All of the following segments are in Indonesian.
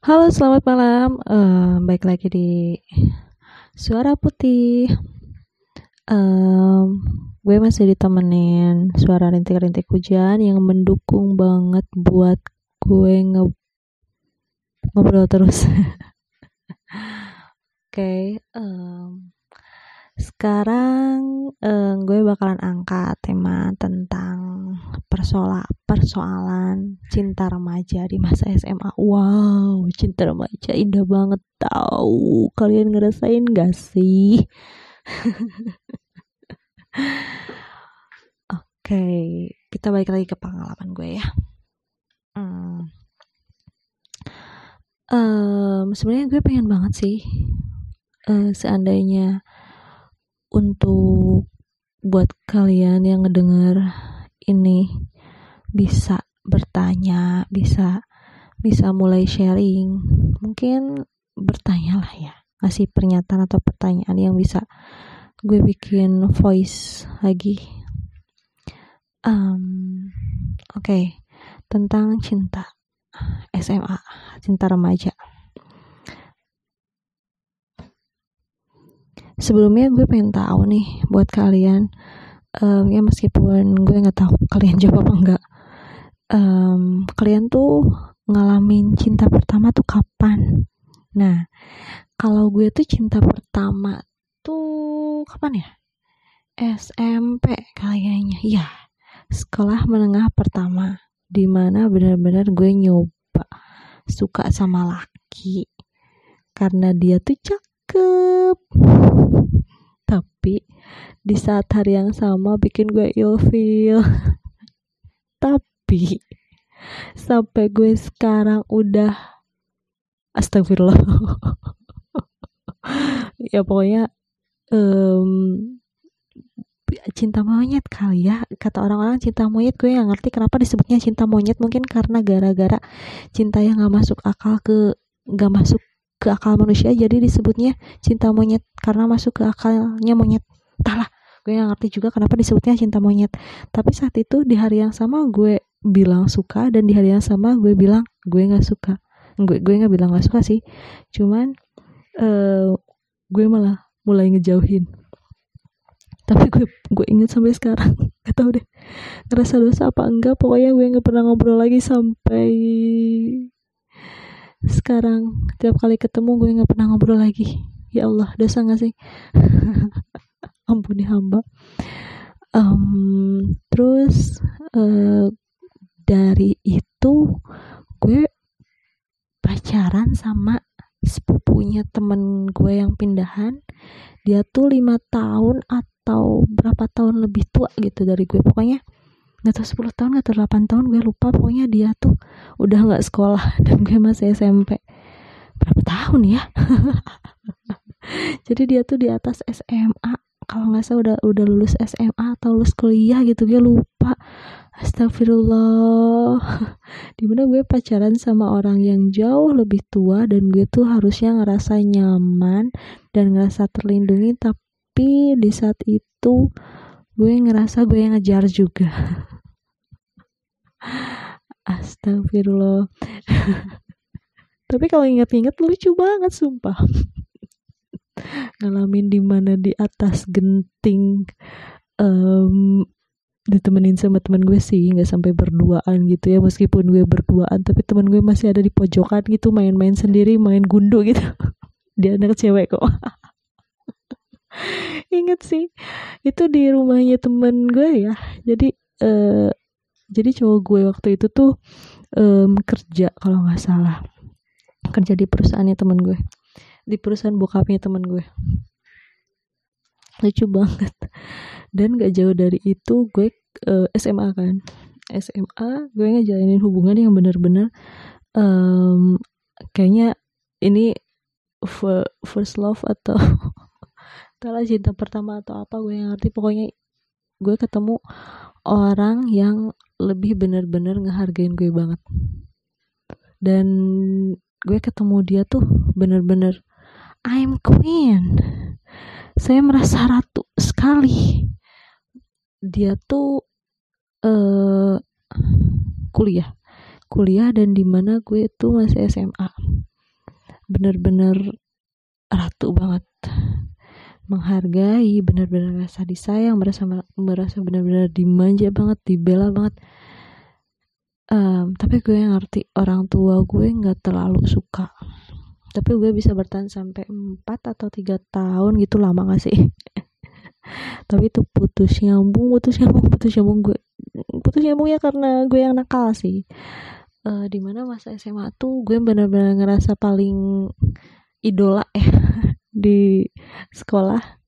Halo, selamat malam. Uh, baik lagi di Suara Putih. Um, gue masih ditemenin suara rintik-rintik hujan yang mendukung banget buat gue nge ngobrol terus. Oke, okay, um, sekarang uh, gue bakalan angkat tema tentang persoala persoalan cinta remaja di masa SMA. Wow, cinta remaja indah banget tau. Kalian ngerasain gak sih? Oke, okay, kita balik lagi ke pengalaman gue ya. Hmm. Um, Sebenarnya gue pengen banget sih uh, seandainya untuk buat kalian yang ngedenger ini bisa bertanya, bisa bisa mulai sharing. Mungkin bertanya lah ya, ngasih pernyataan atau pertanyaan yang bisa gue bikin voice lagi. Um, Oke, okay. tentang cinta SMA, cinta remaja. sebelumnya gue pengen tahu nih buat kalian um, ya meskipun gue nggak tahu kalian jawab apa enggak um, kalian tuh ngalamin cinta pertama tuh kapan? Nah kalau gue tuh cinta pertama tuh kapan ya? SMP kayaknya. Ya sekolah menengah pertama di mana benar-benar gue nyoba suka sama laki karena dia tuh cakep tapi di saat hari yang sama bikin gue ilfeel tapi sampai gue sekarang udah astagfirullah. Ya pokoknya um, cinta monyet kali ya. Kata orang-orang cinta monyet gue yang ngerti kenapa disebutnya cinta monyet. Mungkin karena gara-gara cinta yang gak masuk akal ke gak masuk ke akal manusia jadi disebutnya cinta monyet. Karena masuk ke akalnya monyet. Entahlah gue gak ngerti juga kenapa disebutnya cinta monyet. Tapi saat itu di hari yang sama gue bilang suka dan di hari yang sama gue bilang gue nggak suka. Gue gue nggak bilang nggak suka sih. Cuman uh, gue malah mulai ngejauhin. Tapi gue gue inget sampai sekarang. Gak tau deh ngerasa dosa apa enggak. Pokoknya gue nggak pernah ngobrol lagi sampai sekarang tiap kali ketemu gue nggak pernah ngobrol lagi. Ya Allah dosa gak sih? Ampuni hamba. Um, terus uh, dari itu gue pacaran sama sepupunya temen gue yang pindahan. Dia tuh lima tahun atau berapa tahun lebih tua gitu dari gue. Pokoknya nggak tahu 10 tahun atau 8 tahun gue lupa. Pokoknya dia tuh udah nggak sekolah dan gue masih SMP berapa tahun ya? Jadi dia tuh di atas SMA kalau nggak salah udah udah lulus SMA atau lulus kuliah gitu gue lupa. Astagfirullah. Di mana gue pacaran sama orang yang jauh lebih tua dan gue tuh harusnya ngerasa nyaman dan ngerasa terlindungi tapi di saat itu gue ngerasa gue yang ngejar juga astagfirullah. Tapi kalau inget-inget lucu banget sumpah. Ngalamin di mana di atas genting um, ditemenin sama teman gue sih nggak sampai berduaan gitu ya. Meskipun gue berduaan tapi teman gue masih ada di pojokan gitu main-main sendiri main gundu gitu. Dia anak cewek kok. Inget sih itu di rumahnya temen gue ya. Jadi uh, jadi cowok gue waktu itu tuh um, kerja kalau nggak salah. Kerja di perusahaannya temen gue. Di perusahaan bokapnya temen gue. Lucu banget. Dan gak jauh dari itu gue uh, SMA kan. SMA gue ngejalanin hubungan yang bener-bener um, kayaknya ini first love atau entahlah cinta pertama atau apa gue yang ngerti. Pokoknya gue ketemu orang yang lebih bener-bener ngehargain gue banget. Dan gue ketemu dia tuh bener-bener I'm queen. Saya merasa ratu sekali. Dia tuh uh, kuliah. Kuliah dan di mana gue tuh masih SMA bener-bener ratu banget menghargai bener-bener merasa disayang merasa merasa bener-bener dimanja banget dibela banget. Um, tapi gue ngerti orang tua gue nggak terlalu suka. Tapi gue bisa bertahan sampai 4 atau tiga tahun gitu lama gak sih? Tapi itu putus nyambung putus nyambung putus nyambung gue putus nyambungnya karena gue yang nakal sih. Uh, di mana masa SMA tuh gue benar-benar ngerasa paling idola ya di sekolah.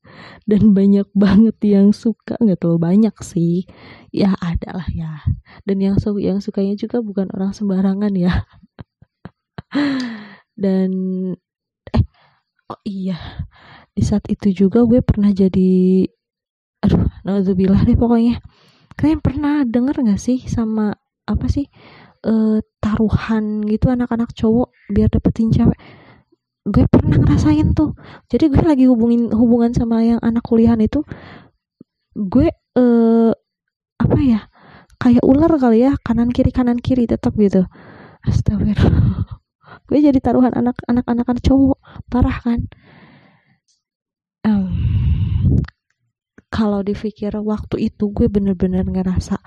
Dan banyak banget yang suka nggak terlalu banyak sih. Ya ada lah ya. Dan yang su yang sukanya juga bukan orang sembarangan ya. Dan eh oh iya. Di saat itu juga gue pernah jadi aduh naudzubillah deh pokoknya. Kalian pernah denger gak sih sama apa sih uh, taruhan gitu anak-anak cowok biar dapetin cewek gue pernah ngerasain tuh. Jadi gue lagi hubungin hubungan sama yang anak kuliahan itu gue uh, apa ya kayak ular kali ya kanan kiri kanan kiri tetap gitu. Astagfirullah. Gue jadi taruhan anak anak anak cowok. Parah kan? Um, kalau dipikir waktu itu gue bener-bener ngerasa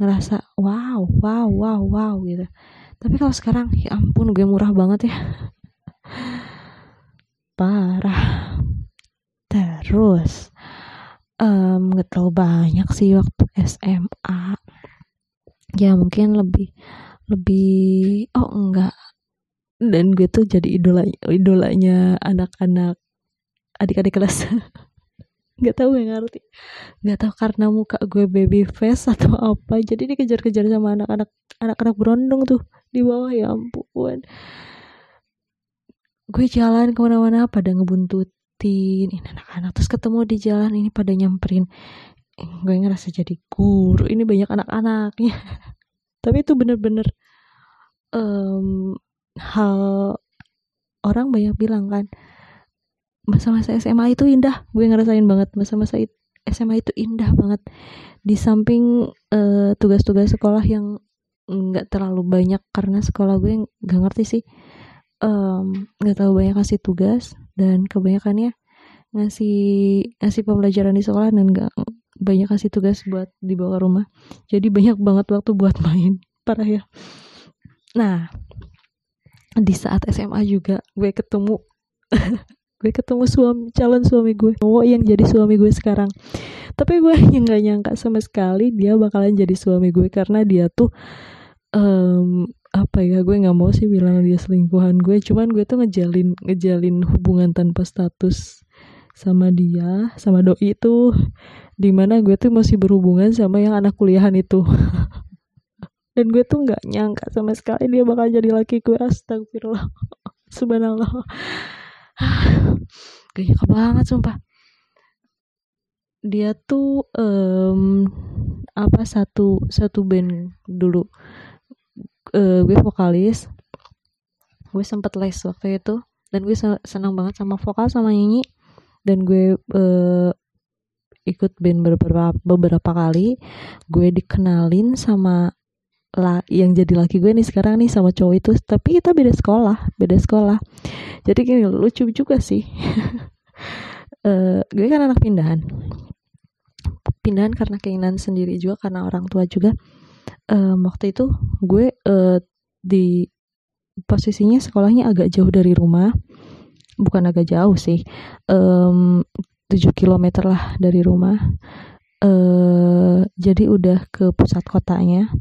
ngerasa wow wow wow wow gitu. Tapi kalau sekarang ya ampun gue murah banget ya parah. Terus um, gak terlalu banyak sih waktu SMA ya mungkin lebih lebih oh enggak. Dan gue tuh jadi idola idolanya anak-anak adik-adik kelas. Nggak tahu yang ngerti. Nggak tahu karena muka gue baby face atau apa. Jadi dikejar-kejar sama anak-anak anak-anak berondong tuh di bawah. Ya ampun gue jalan ke mana-mana pada ngebuntutin. Ini anak-anak. Terus ketemu di jalan ini pada nyamperin. Gue ngerasa jadi guru. Ini banyak anak-anaknya. Tapi itu bener-bener um, hal orang banyak bilang kan masa-masa SMA itu indah. Gue ngerasain banget masa-masa SMA itu indah banget. Di samping tugas tugas-tugas sekolah yang nggak terlalu banyak karena sekolah gue nggak ngerti sih nggak um, terlalu banyak kasih tugas dan kebanyakannya ngasih ngasih pembelajaran di sekolah dan nggak banyak kasih tugas buat dibawa rumah. Jadi banyak banget waktu buat main parah ya. Nah di saat SMA juga gue ketemu gue ketemu suami calon suami gue cowok yang jadi suami gue sekarang. Tapi gue yang nggak nyangka sama sekali dia bakalan jadi suami gue karena dia tuh um, apa ya gue nggak mau sih bilang dia selingkuhan gue. Cuman gue tuh ngejalin ngejalin hubungan tanpa status sama dia sama doi itu di mana gue tuh masih berhubungan sama yang anak kuliahan itu. Dan gue tuh nggak nyangka sama sekali dia bakal jadi laki gue astagfirullah. Subhanallah. Nyangka banget sumpah. Dia tuh um, apa satu satu band dulu uh, gue vokalis. Gue sempet les waktu itu. Dan gue senang banget sama vokal sama nyanyi. Dan gue uh, ikut band beberapa beberapa kali. Gue dikenalin sama lah yang jadi laki gue nih sekarang nih sama cowok itu. Tapi kita beda sekolah beda sekolah. Jadi gini lucu juga sih. Uh, gue kan anak pindahan. Pindahan karena keinginan sendiri juga karena orang tua juga um, waktu itu gue uh, di posisinya sekolahnya agak jauh dari rumah. Bukan agak jauh sih. Um, 7 km lah dari rumah. Uh, jadi udah ke pusat kotanya.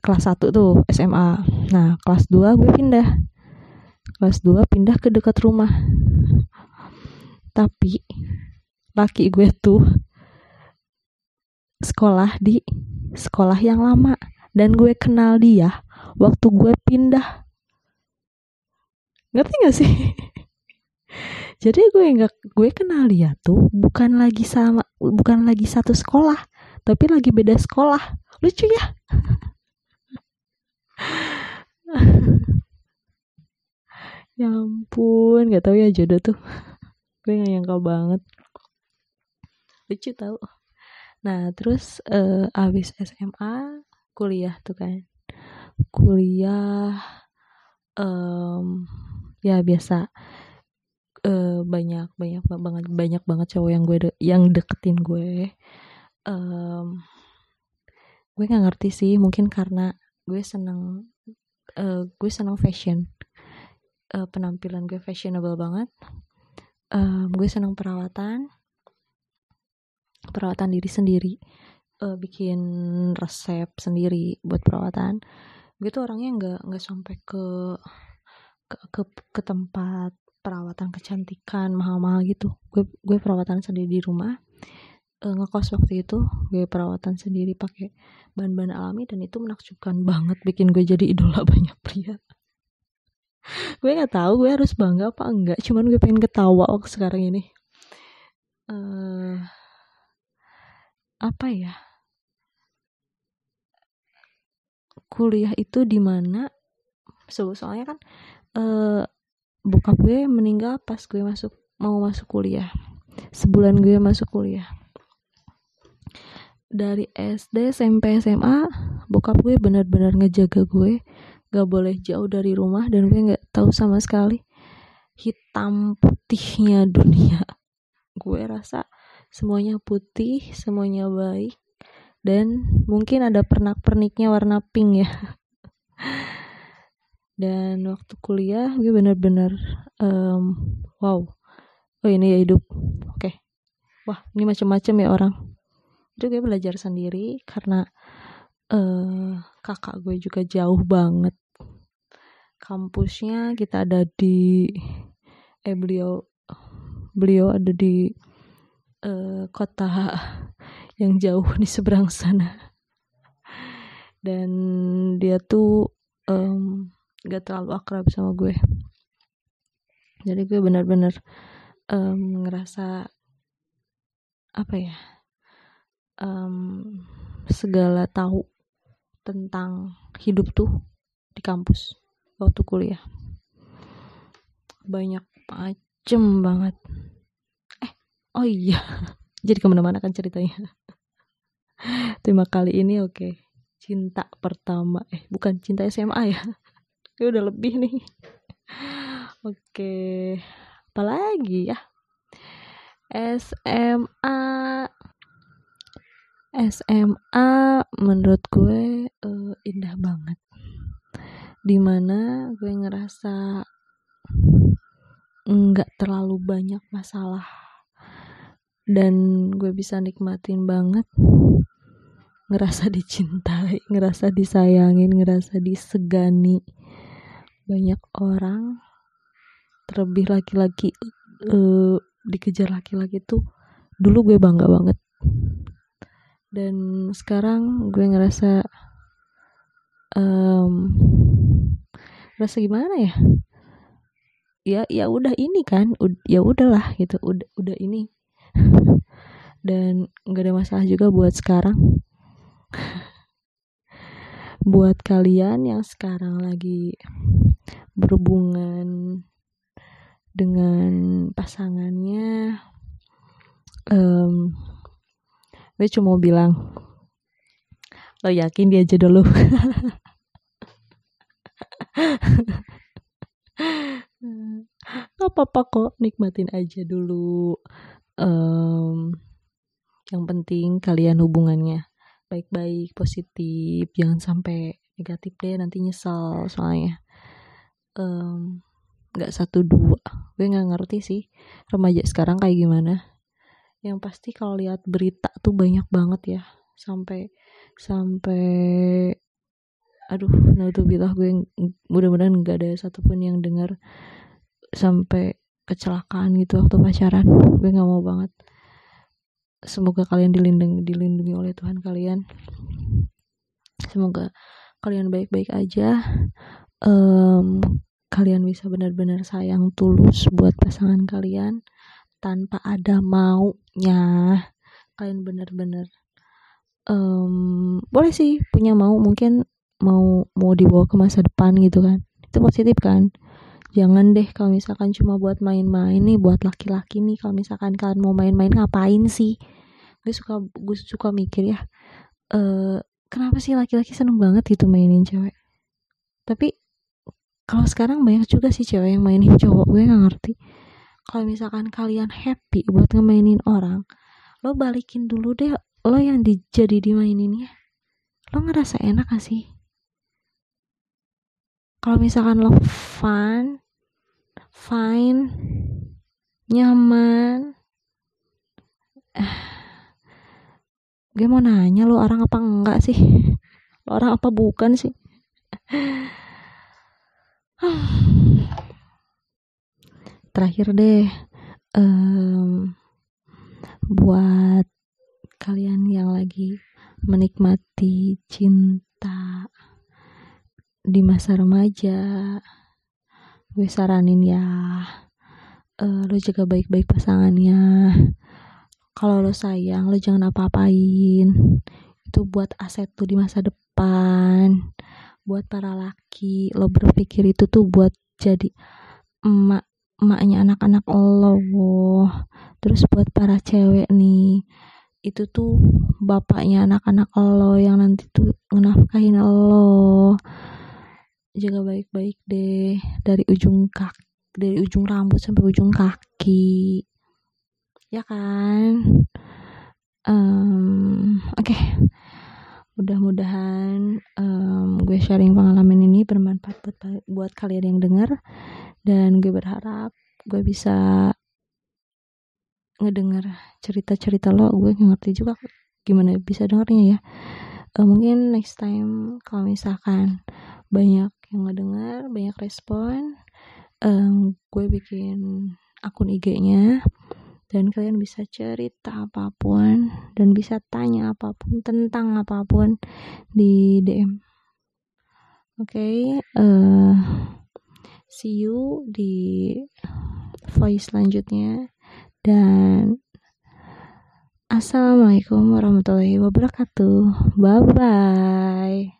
Kelas 1 tuh SMA nah kelas 2 gue pindah. Kelas 2 pindah ke dekat rumah. Tapi laki gue tuh sekolah di sekolah yang lama dan gue kenal dia waktu gue pindah. Ngerti gak sih? Jadi gue nggak gue kenal dia tuh bukan lagi sama bukan lagi satu sekolah tapi lagi beda sekolah. Lucu ya? Ya ampun nggak tahu ya jodoh tuh. Gue nggak nyangka banget. Lucu tau nah terus uh, abis SMA kuliah tuh kan. Kuliah um, ya biasa. Uh, banyak banyak banget banyak banget cowok yang gue de yang deketin gue. Um, gue nggak ngerti sih mungkin karena gue seneng uh, gue seneng fashion. Uh, penampilan gue fashionable banget. Um, gue seneng perawatan perawatan diri sendiri uh, bikin resep sendiri buat perawatan. Gue tuh orangnya nggak nggak sampai ke ke, ke ke tempat perawatan kecantikan mahal-mahal gitu. Gue gue perawatan sendiri di rumah. Uh, ngekos waktu itu gue perawatan sendiri pakai bahan-bahan alami dan itu menakjubkan banget bikin gue jadi idola banyak pria. Gue nggak tahu gue harus bangga apa enggak cuman gue pengen ketawa waktu sekarang ini. Uh, apa ya? Kuliah itu di mana? Soalnya kan uh, bokap gue meninggal pas gue masuk mau masuk kuliah. Sebulan gue masuk kuliah. Dari SD SMP SMA bokap gue benar-benar ngejaga gue. Gak boleh jauh dari rumah dan gue gak tahu sama sekali hitam putihnya dunia. Gue rasa semuanya putih semuanya baik dan mungkin ada pernak-perniknya warna pink ya. Dan waktu kuliah gue bener-bener um, wow. Oh ini ya hidup. Oke. Okay. wah ini macam-macam ya orang. Itu gue belajar sendiri karena uh, kakak gue juga jauh banget. Kampusnya kita ada di eh beliau beliau ada di uh, kota yang jauh di seberang sana. Dan dia tuh um, gak terlalu akrab sama gue. Jadi gue benar-benar um, ngerasa apa ya um, segala tahu tentang hidup tuh di kampus waktu kuliah. Banyak macem banget oh iya jadi ke mana-mana kan ceritanya. Tema kali ini oke. Okay. cinta pertama eh bukan cinta SMA ya. Ini udah lebih nih. Oke okay. apalagi ya? SMA SMA menurut gue uh, indah banget. Di mana gue ngerasa nggak terlalu banyak masalah dan gue bisa nikmatin banget ngerasa dicintai, ngerasa disayangin, ngerasa disegani banyak orang. Terlebih laki-laki uh, dikejar laki-laki tuh dulu gue bangga banget. Dan sekarang gue ngerasa um, rasa gimana ya? Ya ya udah ini kan ya udahlah gitu udah udah ini dan nggak ada masalah juga buat sekarang buat kalian yang sekarang lagi berhubungan dengan pasangannya um, gue cuma mau bilang lo yakin dia aja dulu Gak apa-apa kok, nikmatin aja dulu. Um, yang penting kalian hubungannya baik-baik, positif, jangan sampai negatif deh nanti nyesal soalnya. Um, gak satu dua, gue nggak ngerti sih remaja sekarang kayak gimana. Yang pasti kalau lihat berita tuh banyak banget ya, sampai sampai aduh bilang gue mudah-mudahan nggak ada satupun yang dengar sampai kecelakaan gitu waktu pacaran. Gue nggak mau banget. Semoga kalian dilindungi dilindungi oleh Tuhan kalian. Semoga kalian baik-baik aja. Um, kalian bisa benar-benar sayang tulus buat pasangan kalian tanpa ada maunya. Kalian benar-benar um, boleh sih punya mau mungkin mau mau dibawa ke masa depan gitu kan. Itu positif kan jangan deh kalau misalkan cuma buat main-main nih buat laki-laki nih kalau misalkan kalian mau main-main ngapain sih? Gue suka gue suka mikir ya uh, kenapa sih laki-laki seneng banget gitu mainin cewek? Tapi kalau sekarang banyak juga sih cewek yang mainin cowok gue nggak ngerti. Kalau misalkan kalian happy buat ngemainin orang lo balikin dulu deh lo yang di, jadi dimaininnya lo ngerasa enak gak sih kalau misalkan lo fun fine nyaman eh, gue mau nanya lo orang apa enggak sih? Lo orang apa bukan sih? Terakhir deh um, buat kalian yang lagi menikmati cinta di masa remaja gue saranin ya uh, lo jaga baik-baik pasangannya. Kalau lo sayang lo jangan apa-apain. Itu buat aset tuh di masa depan. Buat para laki lo berpikir itu tuh buat jadi emak emaknya anak-anak lo. Terus buat para cewek nih itu tuh bapaknya anak-anak lo yang nanti tuh ngenafkahin lo jaga baik-baik deh dari ujung kaki dari ujung rambut sampai ujung kaki. Ya kan? Um, oke. Okay. mudah-mudahan um, gue sharing pengalaman ini bermanfaat buat buat kalian yang dengar dan gue berharap gue bisa ngedenger cerita-cerita lo. Gue ngerti juga gimana bisa dengarnya ya. Uh, mungkin next time kalau misalkan banyak yang ngedengar banyak respon um, gue bikin akun IG-nya dan kalian bisa cerita apa pun dan bisa tanya apa pun tentang apa pun di DM oke okay, uh, eh, see you di voice selanjutnya dan assalamualaikum warahmatullahi wabarakatuh. Bye bye